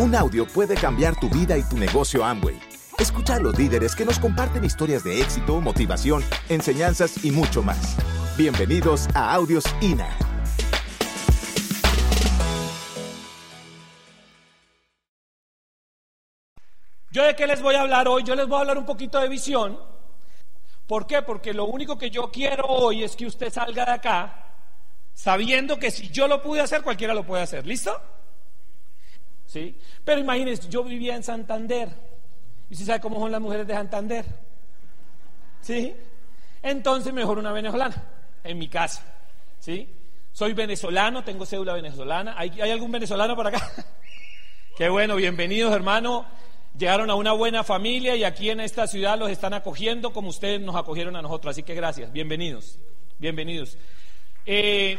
Un audio puede cambiar tu vida y tu negocio Amway. Escucha a los líderes que nos comparten historias de éxito, motivación, enseñanzas y mucho más. Bienvenidos a Audios INA. ¿Yo de qué les voy a hablar hoy? Yo les voy a hablar un poquito de visión. ¿Por qué? Porque lo único que yo quiero hoy es que usted salga de acá sabiendo que si yo lo pude hacer, cualquiera lo puede hacer. ¿Listo? ¿Sí? Pero imagínense, yo vivía en Santander. ¿Y si sabe cómo son las mujeres de Santander? ¿Sí? Entonces mejor una venezolana, en mi casa. ¿Sí? Soy venezolano, tengo cédula venezolana. ¿Hay, ¿hay algún venezolano por acá? Qué bueno, bienvenidos hermano. Llegaron a una buena familia y aquí en esta ciudad los están acogiendo como ustedes nos acogieron a nosotros. Así que gracias, bienvenidos, bienvenidos. Eh,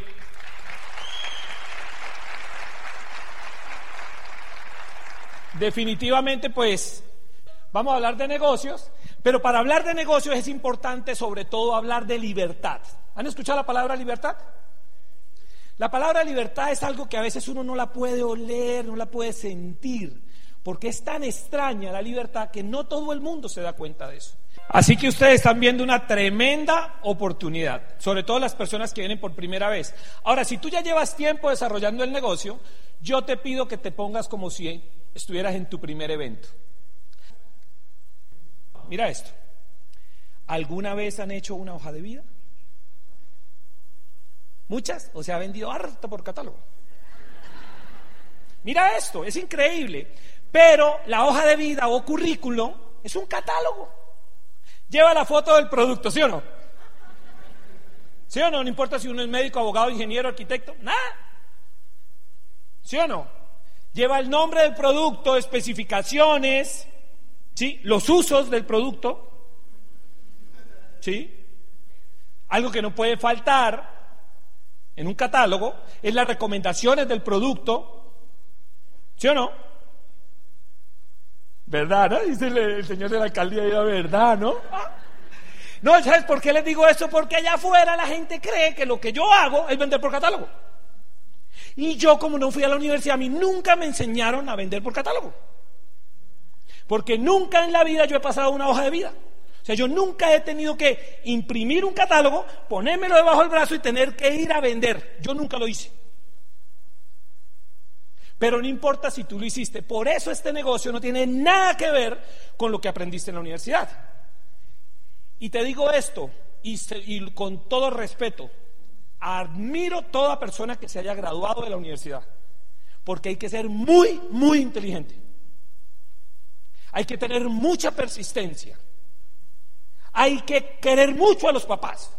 definitivamente, pues, vamos a hablar de negocios, pero para hablar de negocios es importante sobre todo hablar de libertad. ¿Han escuchado la palabra libertad? La palabra libertad es algo que a veces uno no la puede oler, no la puede sentir, porque es tan extraña la libertad que no todo el mundo se da cuenta de eso. Así que ustedes están viendo una tremenda oportunidad, sobre todo las personas que vienen por primera vez. Ahora, si tú ya llevas tiempo desarrollando el negocio, yo te pido que te pongas como si estuvieras en tu primer evento. Mira esto. ¿Alguna vez han hecho una hoja de vida? ¿Muchas? ¿O se ha vendido harto por catálogo? Mira esto, es increíble. Pero la hoja de vida o currículo es un catálogo. Lleva la foto del producto, ¿sí o no? ¿Sí o no? No importa si uno es médico, abogado, ingeniero, arquitecto, nada. ¿Sí o no? Lleva el nombre del producto, especificaciones, ¿sí? Los usos del producto, ¿sí? Algo que no puede faltar en un catálogo es las recomendaciones del producto, ¿sí o no? ¿Verdad, no? Dice el, señor de la alcaldía, ¿verdad, no? No, ¿sabes por qué les digo eso? Porque allá afuera la gente cree que lo que yo hago es vender por catálogo. Y yo, como no fui a la universidad, a mí nunca me enseñaron a vender por catálogo. Porque nunca en la vida yo he pasado una hoja de vida. O sea, yo nunca he tenido que imprimir un catálogo, ponérmelo debajo del brazo y tener que ir a vender. Yo nunca lo hice. Pero no importa si tú lo hiciste. Por eso este negocio no tiene nada que ver con lo que aprendiste en la universidad. Y te digo esto, y, y con todo respeto, admiro toda persona que se haya graduado de la universidad, porque hay que ser muy, muy inteligente. Hay que tener mucha persistencia. Hay que querer mucho a los papás.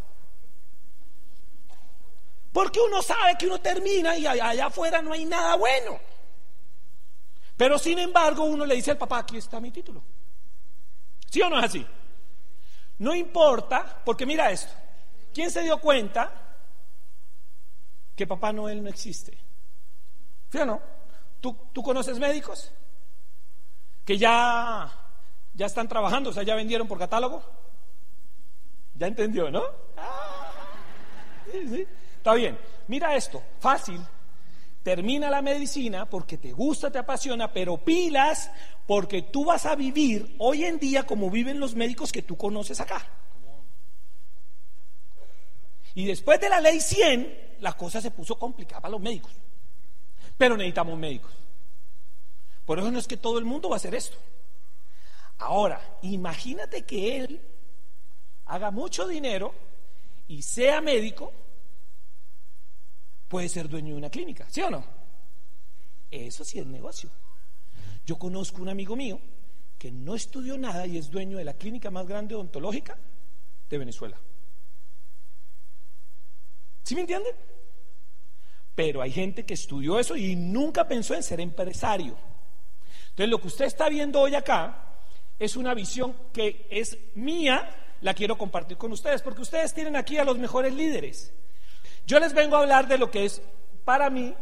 Porque uno sabe que uno termina y allá afuera no hay nada bueno. Pero sin embargo uno le dice al papá, aquí está mi título. ¿Sí o no es así? No importa, porque mira esto. ¿Quién se dio cuenta que Papá Noel no existe? ¿Sí o no? ¿Tú, ¿Tú, conoces médicos que ya, ya están trabajando, o sea, ya vendieron por catálogo? ¿Ya entendió, no? Ah. Está bien. Mira esto, fácil. Termina la medicina porque te gusta, te apasiona, pero pilas porque tú vas a vivir hoy en día como viven los médicos que tú conoces acá. Y después de la ley 100, la cosa se puso complicada para los médicos. Pero necesitamos médicos. Por eso no es que todo el mundo va a hacer esto. Ahora, imagínate que él haga mucho dinero y sea médico, puede ser dueño de una clínica, ¿sí o no? Eso sí es negocio. Yo conozco un amigo mío que no estudió nada y es dueño de la clínica más grande odontológica de Venezuela. ¿Sí me entienden? Pero hay gente que estudió eso y nunca pensó en ser empresario. Entonces lo que usted está viendo hoy acá es una visión que es mía, la quiero compartir con ustedes, porque ustedes tienen aquí a los mejores líderes. Yo les vengo a hablar de lo que es para mí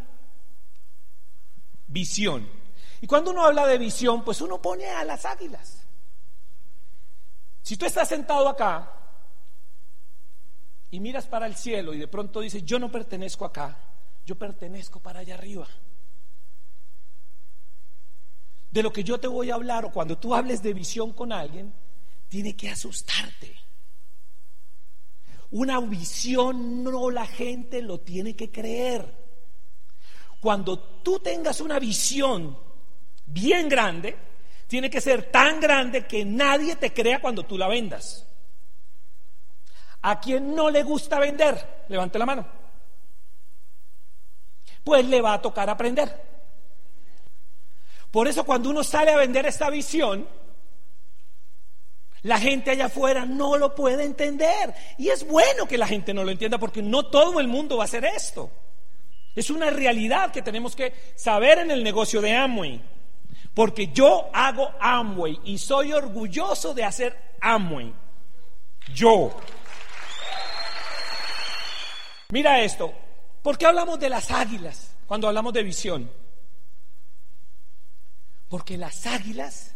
visión. Y cuando uno habla de visión, pues uno pone a las águilas. Si tú estás sentado acá y miras para el cielo y de pronto dices, yo no pertenezco acá, yo pertenezco para allá arriba. de lo que yo te voy a hablar o cuando tú hables de visión con alguien, tiene que asustarte. Una visión no la gente lo tiene que creer. Cuando tú tengas una visión bien grande, tiene que ser tan grande que nadie te crea cuando tú la vendas. ¿A quien no le gusta vender? Levante la mano. Pues le va a tocar aprender. Por eso cuando uno sale a vender esta visión, la gente allá afuera no lo puede entender. Y es bueno que la gente no lo entienda porque no todo el mundo va a hacer esto. Es una realidad que tenemos que saber en el negocio de Amway. Porque yo hago Amway y soy orgulloso de hacer Amway. Yo. Mira esto. ¿Por qué hablamos de las águilas cuando hablamos de visión? Porque las águilas,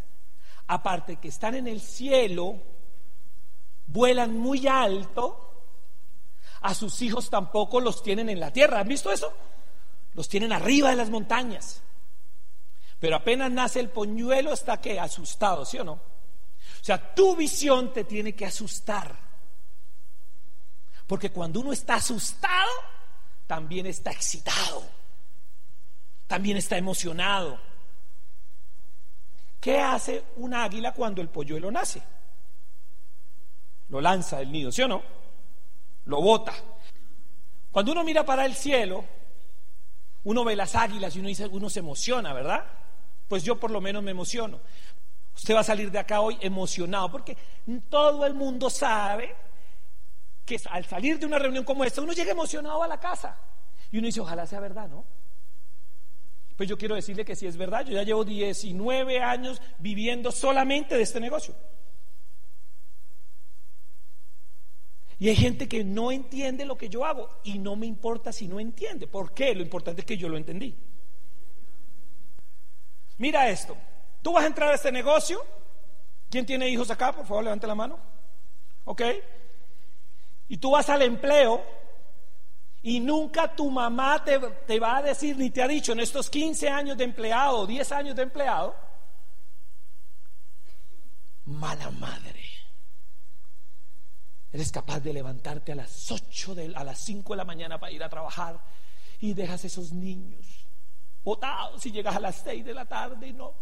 aparte que están en el cielo, vuelan muy alto, a sus hijos tampoco los tienen en la tierra. ¿Han visto eso? Los tienen arriba de las montañas. Pero apenas nace el poñuelo está que asustado, ¿sí o no? O sea, tu visión te tiene que asustar. Porque cuando uno está asustado, también está excitado. También está emocionado. ¿Qué hace un águila cuando el polluelo nace? Lo lanza del nido, ¿sí o no? Lo bota. Cuando uno mira para el cielo, uno ve las águilas y uno, dice, uno se emociona, ¿verdad? Pues yo por lo menos me emociono. Usted va a salir de acá hoy emocionado porque todo el mundo sabe que al salir de una reunión como esta uno llega emocionado a la casa. Y uno dice, ojalá sea verdad, ¿no? Pues yo quiero decirle que si es verdad, yo ya llevo 19 años viviendo solamente de este negocio. Y hay gente que no entiende lo que yo hago y no me importa si no entiende. ¿Por qué? Lo importante es que yo lo entendí. Mira esto. Tú vas a entrar a este negocio. ¿Quién tiene hijos acá? Por favor, levante la mano. ¿Ok? Y tú vas al empleo y nunca tu mamá te, va a decir ni te ha dicho en estos 15 años de empleado, 10 años de empleado, mala madre. Eres capaz de levantarte a las 8, de, a las 5 de la mañana para ir a trabajar y dejas esos niños botados y llegas a las 6 de la tarde y no.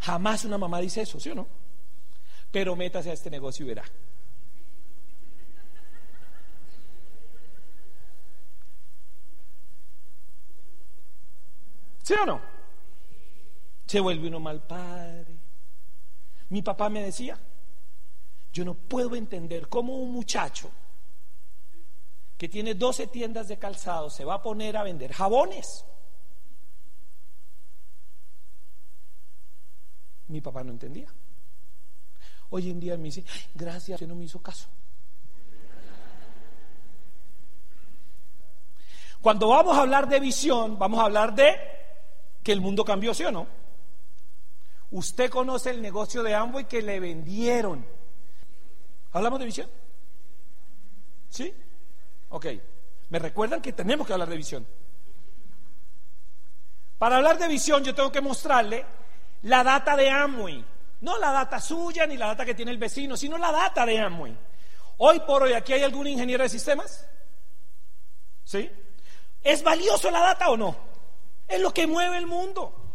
Jamás una mamá dice eso, ¿sí o no? Pero métase a este negocio y verá. ¿Sí o no? Se vuelve uno mal padre. Mi papá me decía, yo no puedo entender cómo un muchacho que tiene 12 tiendas de calzado se va a poner a vender jabones. Mi papá no entendía. Hoy en día me dice, gracias, que no me hizo caso. Cuando vamos a hablar de visión, vamos a hablar de que el mundo cambió, ¿sí o no? Usted conoce el negocio de Amway que le vendieron. ¿Hablamos de visión? ¿Sí? Ok. Me recuerdan que tenemos que hablar de visión. Para hablar de visión yo tengo que mostrarle la data de Amway. No la data suya ni la data que tiene el vecino, sino la data de Amway. Hoy por hoy, ¿aquí hay algún ingeniero de sistemas? ¿Sí? ¿Es valioso la data o no? Es lo que mueve el mundo.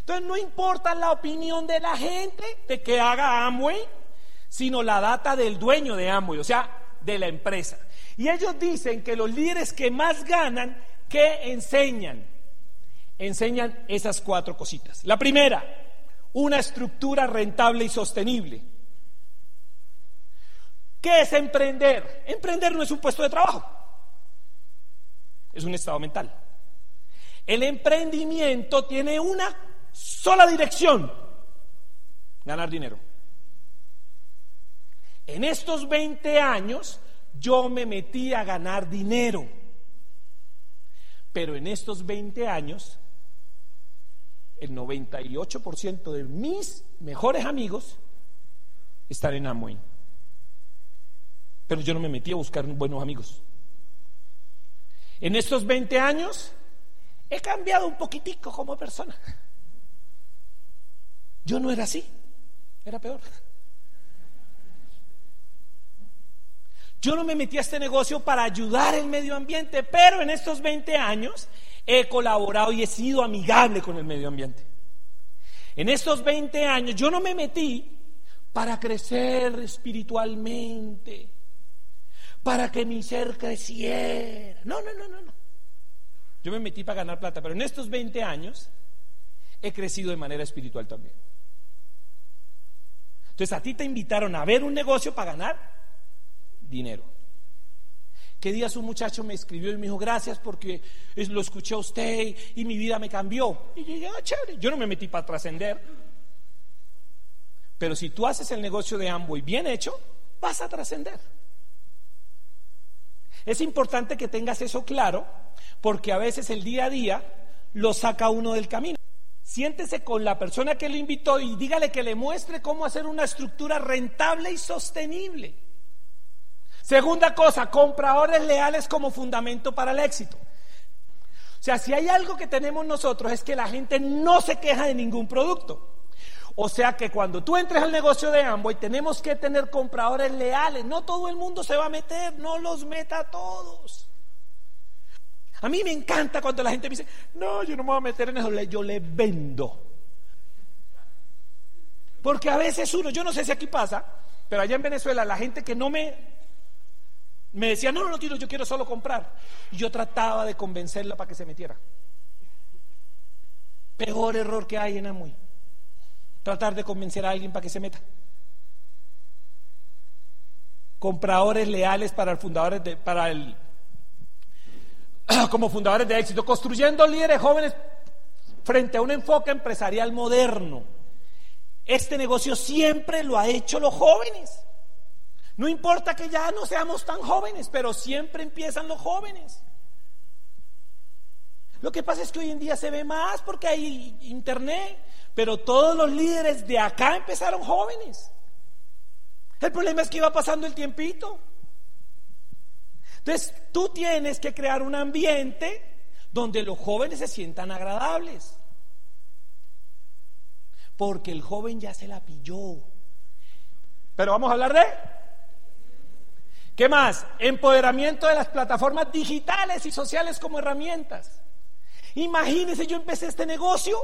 Entonces no importa la opinión de la gente de que haga Amway, sino la data del dueño de Amway, o sea, de la empresa. Y ellos dicen que los líderes que más ganan, ¿qué enseñan? Enseñan esas cuatro cositas. La primera, una estructura rentable y sostenible. ¿Qué es emprender? Emprender no es un puesto de trabajo, es un estado mental. El emprendimiento tiene una sola dirección, ganar dinero. En estos 20 años yo me metí a ganar dinero, pero en estos 20 años el 98% de mis mejores amigos están en Amway. Pero yo no me metí a buscar buenos amigos. En estos 20 años he cambiado un poquitico como persona. Yo no era así, era peor. Yo no me metí a este negocio para ayudar el medio ambiente, pero en estos 20 años he colaborado y he sido amigable con el medio ambiente. En estos 20 años yo no me metí para crecer espiritualmente, para que mi ser creciera. No, no, no, no, no. Yo me metí para ganar plata, pero en estos 20 años he crecido de manera espiritual también. Entonces a ti te invitaron a ver un negocio para ganar dinero. ¿Qué días un muchacho me escribió y me dijo, gracias porque lo escuché a usted y mi vida me cambió. Y yo dije, ah, chévere, yo no me metí para trascender. Pero si tú haces el negocio de Amway bien hecho, vas a trascender. Es importante que tengas eso claro porque a veces el día a día lo saca uno del camino. Siéntese con la persona que lo invitó y dígale que le muestre cómo hacer una estructura rentable y sostenible. Segunda cosa, compradores leales como fundamento para el éxito. O sea, si hay algo que tenemos nosotros es que la gente no se queja de ningún producto. O sea que cuando tú entres al negocio de Amway tenemos que tener compradores leales. No todo el mundo se va a meter, no los meta a todos. A mí me encanta cuando la gente me dice, no, yo no me voy a meter en eso, yo le vendo. Porque a veces uno, yo no sé si aquí pasa, pero allá en Venezuela la gente que no me me decía, no, no, no, yo quiero solo comprar. Y yo trataba de convencerla para que se metiera. Peor error que hay en Amuy. Tratar de convencer a alguien para que se meta. Compradores leales para el fundadores de, para el como fundadores de éxito, construyendo líderes jóvenes frente a un enfoque empresarial moderno. Este negocio siempre lo ha hecho los jóvenes. No importa que ya no seamos tan jóvenes, pero siempre empiezan los jóvenes. Lo que pasa es que hoy en día se ve más porque hay internet, pero todos los líderes de acá empezaron jóvenes. El problema es que iba pasando el tiempito. Entonces, tú tienes que crear un ambiente donde los jóvenes se sientan agradables. Porque el joven ya se la pilló. Pero vamos a hablar de ¿Qué más? Empoderamiento de las plataformas digitales y sociales como herramientas. Imagínense, yo empecé este negocio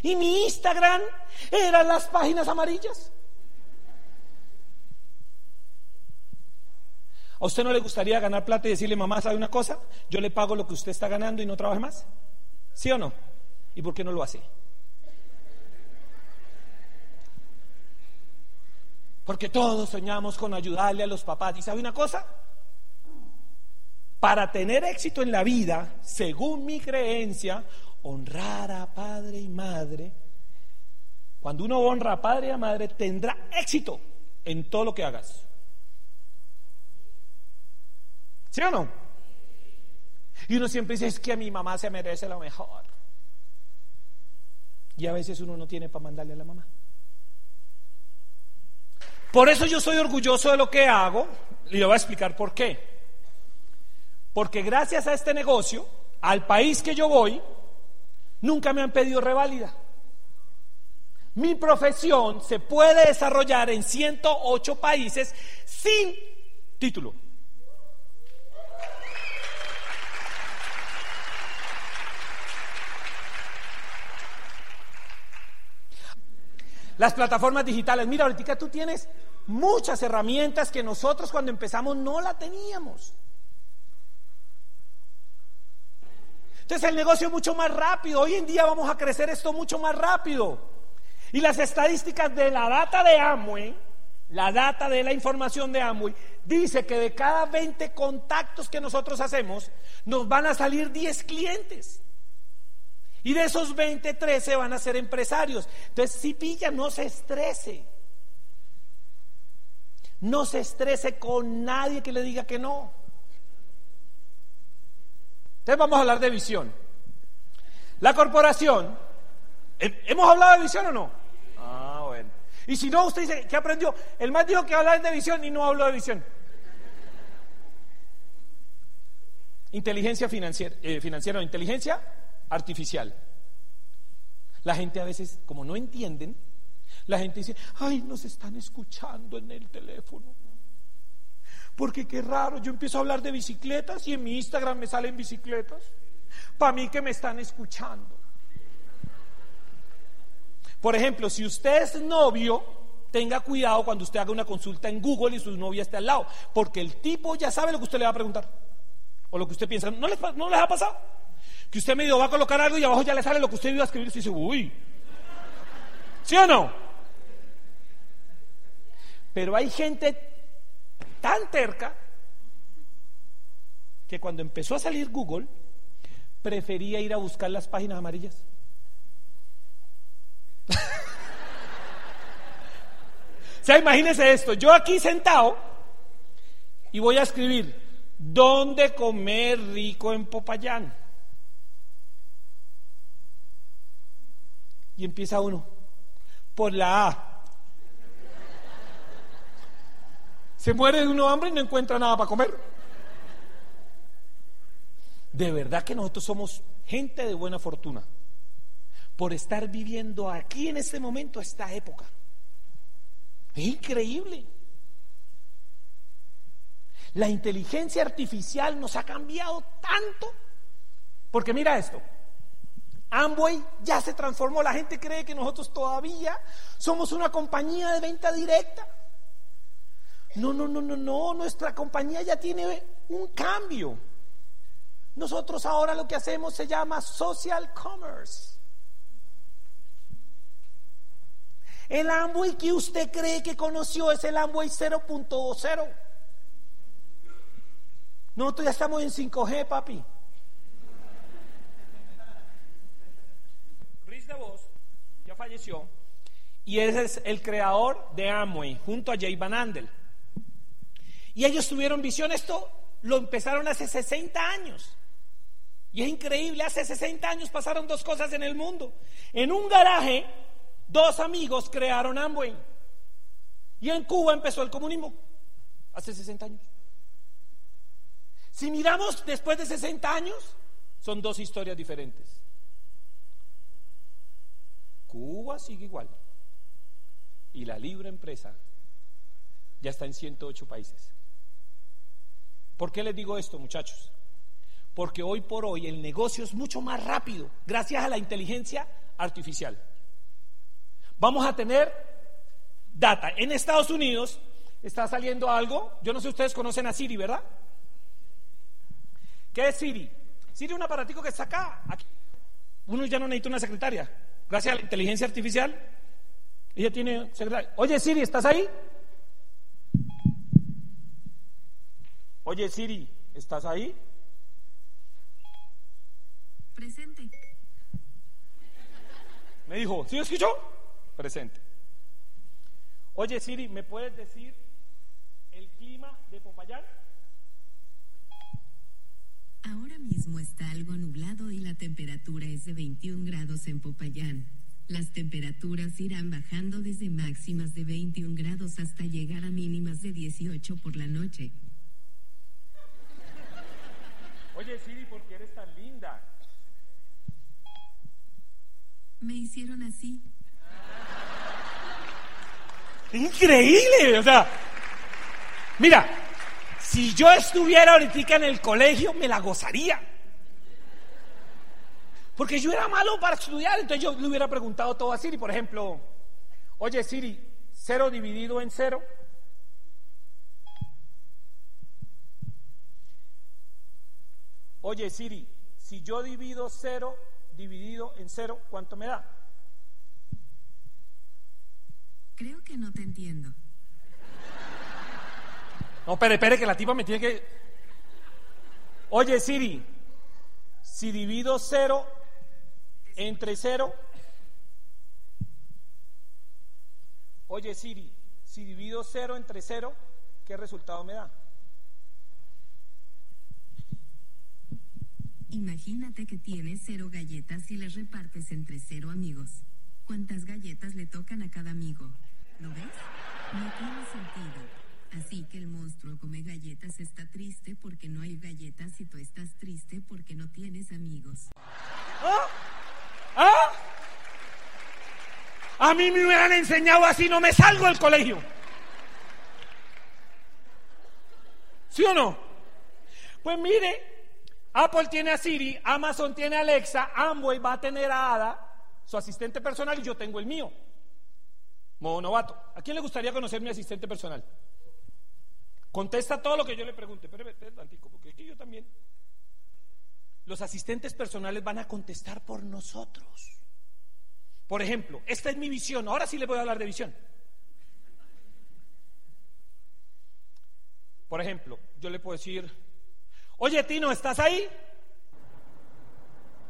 y mi Instagram eran las páginas amarillas. ¿A usted no le gustaría ganar plata y decirle, mamá, ¿sabe una cosa? Yo le pago lo que usted está ganando y no trabaje más. ¿Sí o no? ¿Y por qué no lo hace? Porque todos soñamos con ayudarle a los papás. ¿Y sabe una cosa? Para tener éxito en la vida, según mi creencia, honrar a padre y madre, cuando uno honra a padre y a madre, tendrá éxito en todo lo que hagas. ¿Sí o no? Y uno siempre dice, es que a mi mamá se merece lo mejor. Y a veces uno no tiene para mandarle a la mamá. Por eso yo soy orgulloso de lo que hago y le voy a explicar por qué. Porque gracias a este negocio, al país que yo voy, nunca me han pedido reválida. Mi profesión se puede desarrollar en 108 países sin título. Las plataformas digitales, mira, ahorita tú tienes muchas herramientas que nosotros cuando empezamos no la teníamos. Entonces el negocio es mucho más rápido. Hoy en día vamos a crecer esto mucho más rápido. Y las estadísticas de la data de Amway, la data de la información de Amway, dice que de cada 20 contactos que nosotros hacemos, nos van a salir 10 clientes. Y de esos 20, 13 van a ser empresarios. Entonces, si pilla, no se estrese. No se estrese con nadie que le diga que no. Entonces vamos a hablar de visión. La corporación, ¿hemos hablado de visión o no? Ah, bueno. Y si no, usted dice, ¿qué aprendió? El más dijo que hablar de visión y no habló de visión. Inteligencia financiera, eh, financiera, inteligencia artificial. La gente a veces, como no entienden, La gente dice, ay, nos están escuchando en el teléfono. Porque qué raro, yo empiezo a hablar de bicicletas y en mi Instagram me salen bicicletas. Para mí que me están escuchando. Por ejemplo, si usted es novio, tenga cuidado cuando usted haga una consulta en Google y su novia esté al lado, porque el tipo ya sabe lo que usted le va a preguntar o lo que usted piensa. ¿No les, no les ha pasado? Que usted medio va a colocar algo y abajo ya le sale lo que usted iba a escribir y dice, uy, ¿sí o no? Pero hay gente tan terca que cuando empezó a salir Google, prefería ir a buscar las páginas amarillas. o sea, imagínese esto, yo aquí sentado y voy a escribir, ¿dónde comer rico en Popayán? Y empieza uno, por la A. Se muere de uno hambre y no encuentra nada para comer. De verdad que nosotros somos gente de buena fortuna por estar viviendo aquí en este momento, esta época. Es increíble. La inteligencia artificial nos ha cambiado tanto. Porque mira esto. Amway ya se transformó. La gente cree que nosotros todavía somos una compañía de venta directa. No, no, no, no, no, nuestra compañía ya tiene un cambio. Nosotros ahora lo que hacemos se llama social commerce. El Amway que usted cree que conoció es el Amway 0.0. Nosotros ya estamos en 5G, papi. Y ese es el creador de Amway junto a Jay Van Andel. Y ellos tuvieron visión, esto lo empezaron hace 60 años. Y es increíble, hace 60 años pasaron dos cosas en el mundo. En un garaje, dos amigos crearon Amway. Y en Cuba empezó el comunismo, hace 60 años. Si miramos después de 60 años, son dos historias diferentes. Cuba sigue igual. Y la libre empresa ya está en 108 países. ¿Por qué les digo esto, muchachos? Porque hoy por hoy el negocio es mucho más rápido gracias a la inteligencia artificial. Vamos a tener data. En Estados Unidos está saliendo algo, yo no sé si ustedes conocen a Siri, ¿verdad? ¿Qué es Siri? Siri es un aparatico que está acá. Aquí. Uno ya no necesita una secretaria. Gracias a la inteligencia artificial, ella tiene secretaria. Oye Siri, ¿estás ahí? Oye Siri, ¿estás ahí? Presente. Me dijo, ¿sí escuchó? Presente. Oye Siri, ¿me puedes decir el clima de Popayán? Ahora mismo está algo nublado y la temperatura es de 21 grados en Popayán. Las temperaturas irán bajando desde máximas de 21 grados hasta llegar a mínimas de 18 por la noche. Oye Siri, ¿por qué eres tan linda? Me hicieron así. Increíble, o sea, mira, si yo estuviera ahorita en el colegio, me la gozaría. Porque yo era malo para estudiar, entonces yo le hubiera preguntado todo a Siri, por ejemplo, oye Siri, cero dividido en cero. Oye Siri, si yo divido cero dividido en cero, ¿cuánto me da? Creo que no te entiendo. No, espere, espere, que la tipa me tiene que. Oye Siri, si divido cero entre cero. Oye Siri, si divido cero entre cero, ¿qué resultado me da? Imagínate que tienes cero galletas y las repartes entre cero amigos. ¿Cuántas galletas le tocan a cada amigo? ¿Lo ves? No tiene sentido. Así que el monstruo come galletas está triste porque no hay galletas y tú estás triste porque no tienes amigos. ¿Ah? ¿Ah? A mí me hubieran enseñado así, no me salgo del colegio. ¿Sí o no? Pues mire, Apple tiene a Siri, Amazon tiene a Alexa, Amway va a tener a Ada, su asistente personal, y yo tengo el mío. Modo novato. ¿A quién le gustaría conocer mi asistente personal? Contesta todo lo que yo le pregunte. Espérame, espérame, porque aquí yo también. Los asistentes personales van a contestar por nosotros. Por ejemplo, esta es mi visión. Ahora sí le voy a hablar de visión. Por ejemplo, yo le puedo decir, oye Tino, ¿estás ahí?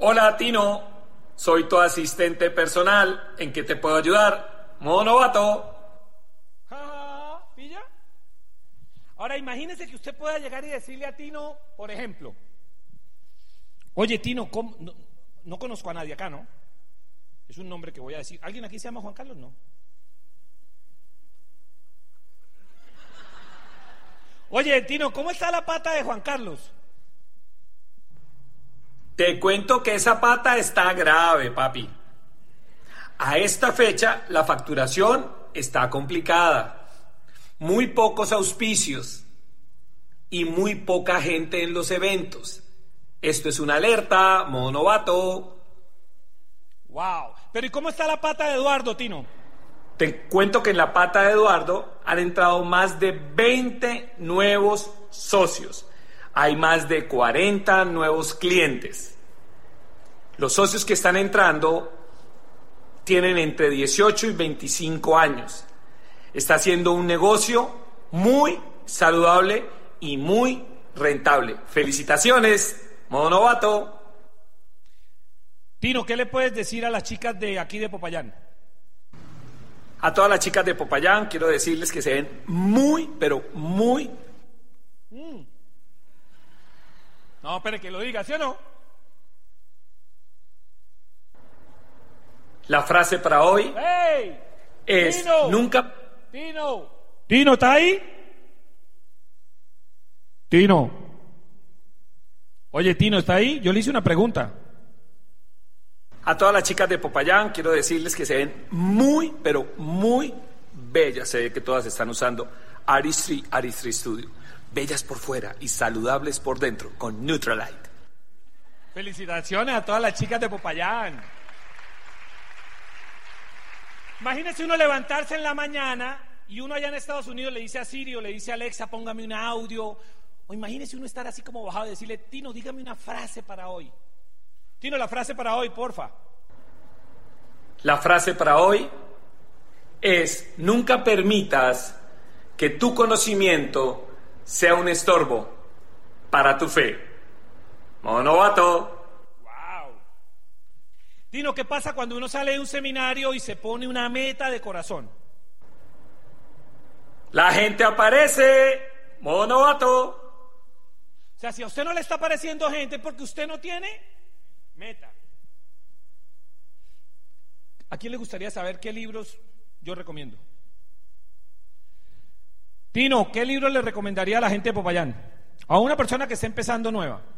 Hola Tino, soy tu asistente personal. ¿En qué te puedo ayudar? Modo novato. ¿Pilla? Ahora imagínese que usted pueda llegar y decirle a Tino, por ejemplo, oye Tino, no, no conozco a nadie acá, ¿no? Es un nombre que voy a decir. ¿Alguien aquí se llama Juan Carlos? No. Oye, Tino, ¿cómo está la pata de Juan Carlos? Te cuento que esa pata está grave, papi. A esta fecha la facturación está complicada. Muy pocos auspicios y muy poca gente en los eventos. Esto es una alerta, modo novato. Wow. Pero ¿y cómo está la pata de Eduardo, Tino? Te cuento que en la pata de Eduardo han entrado más de 20 nuevos socios. Hay más de 40 nuevos clientes. Los socios que están entrando tienen entre 18 y 25 años. Está haciendo un negocio muy saludable y muy rentable. Felicitaciones, modo novato. Tino, ¿qué le puedes decir a las chicas de aquí de Popayán? A todas las chicas de Popayán quiero decirles que se ven muy, pero muy... Mm. No, espere que lo diga, ¿sí o no? La frase para hoy ¡Hey! es Tino. nunca... Tino. Tino, ¿está ahí? Tino. Oye, Tino, ¿está ahí? Yo le hice una pregunta. A todas las chicas de Popayán quiero decirles que se ven muy, pero muy bellas. Se ve que todas están usando Aristry Aristry Studio. Bellas por fuera y saludables por dentro con Neutralite. Felicitaciones a todas las chicas de Popayán. Imagínese uno levantarse en la mañana y uno allá en Estados Unidos le dice a Siri o le dice a Alexa, póngame un audio. O imagínese uno estar así como bajado y decirle, Tino, dígame una frase para hoy. Tino, la frase para hoy, porfa. La frase para hoy es, nunca permitas que tu conocimiento sea un estorbo para tu fe. Monovato. Tino, ¿qué pasa cuando uno sale de un seminario y se pone una meta de corazón? La gente aparece. Monovato. O sea, si a usted no le está apareciendo gente porque usted no tiene meta. ¿A quién le gustaría saber qué libros yo recomiendo? Tino, ¿qué libro le recomendaría a la gente de Popayán? A una persona que está empezando nueva.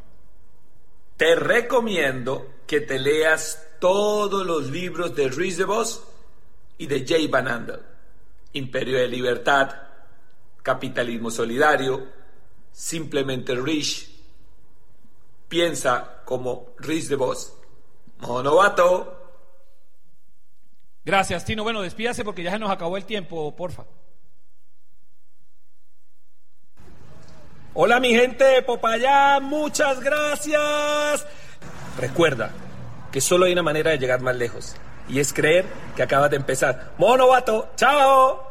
Te recomiendo que te leas todos los libros de Ruiz de Vos y de Jay Van Andel. Imperio de Libertad, Capitalismo Solidario, Simplemente Rich, Piensa como Ruiz de Vos. Monovato. Gracias, Tino. Bueno, despídase porque ya se nos acabó el tiempo, porfa. Hola mi gente de Popayán, muchas gracias. Recuerda que solo hay una manera de llegar más lejos y es creer que acabas de empezar. Monovato, chao.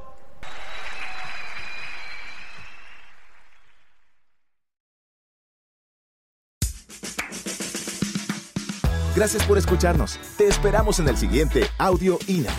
Gracias por escucharnos. Te esperamos en el siguiente Audio INA.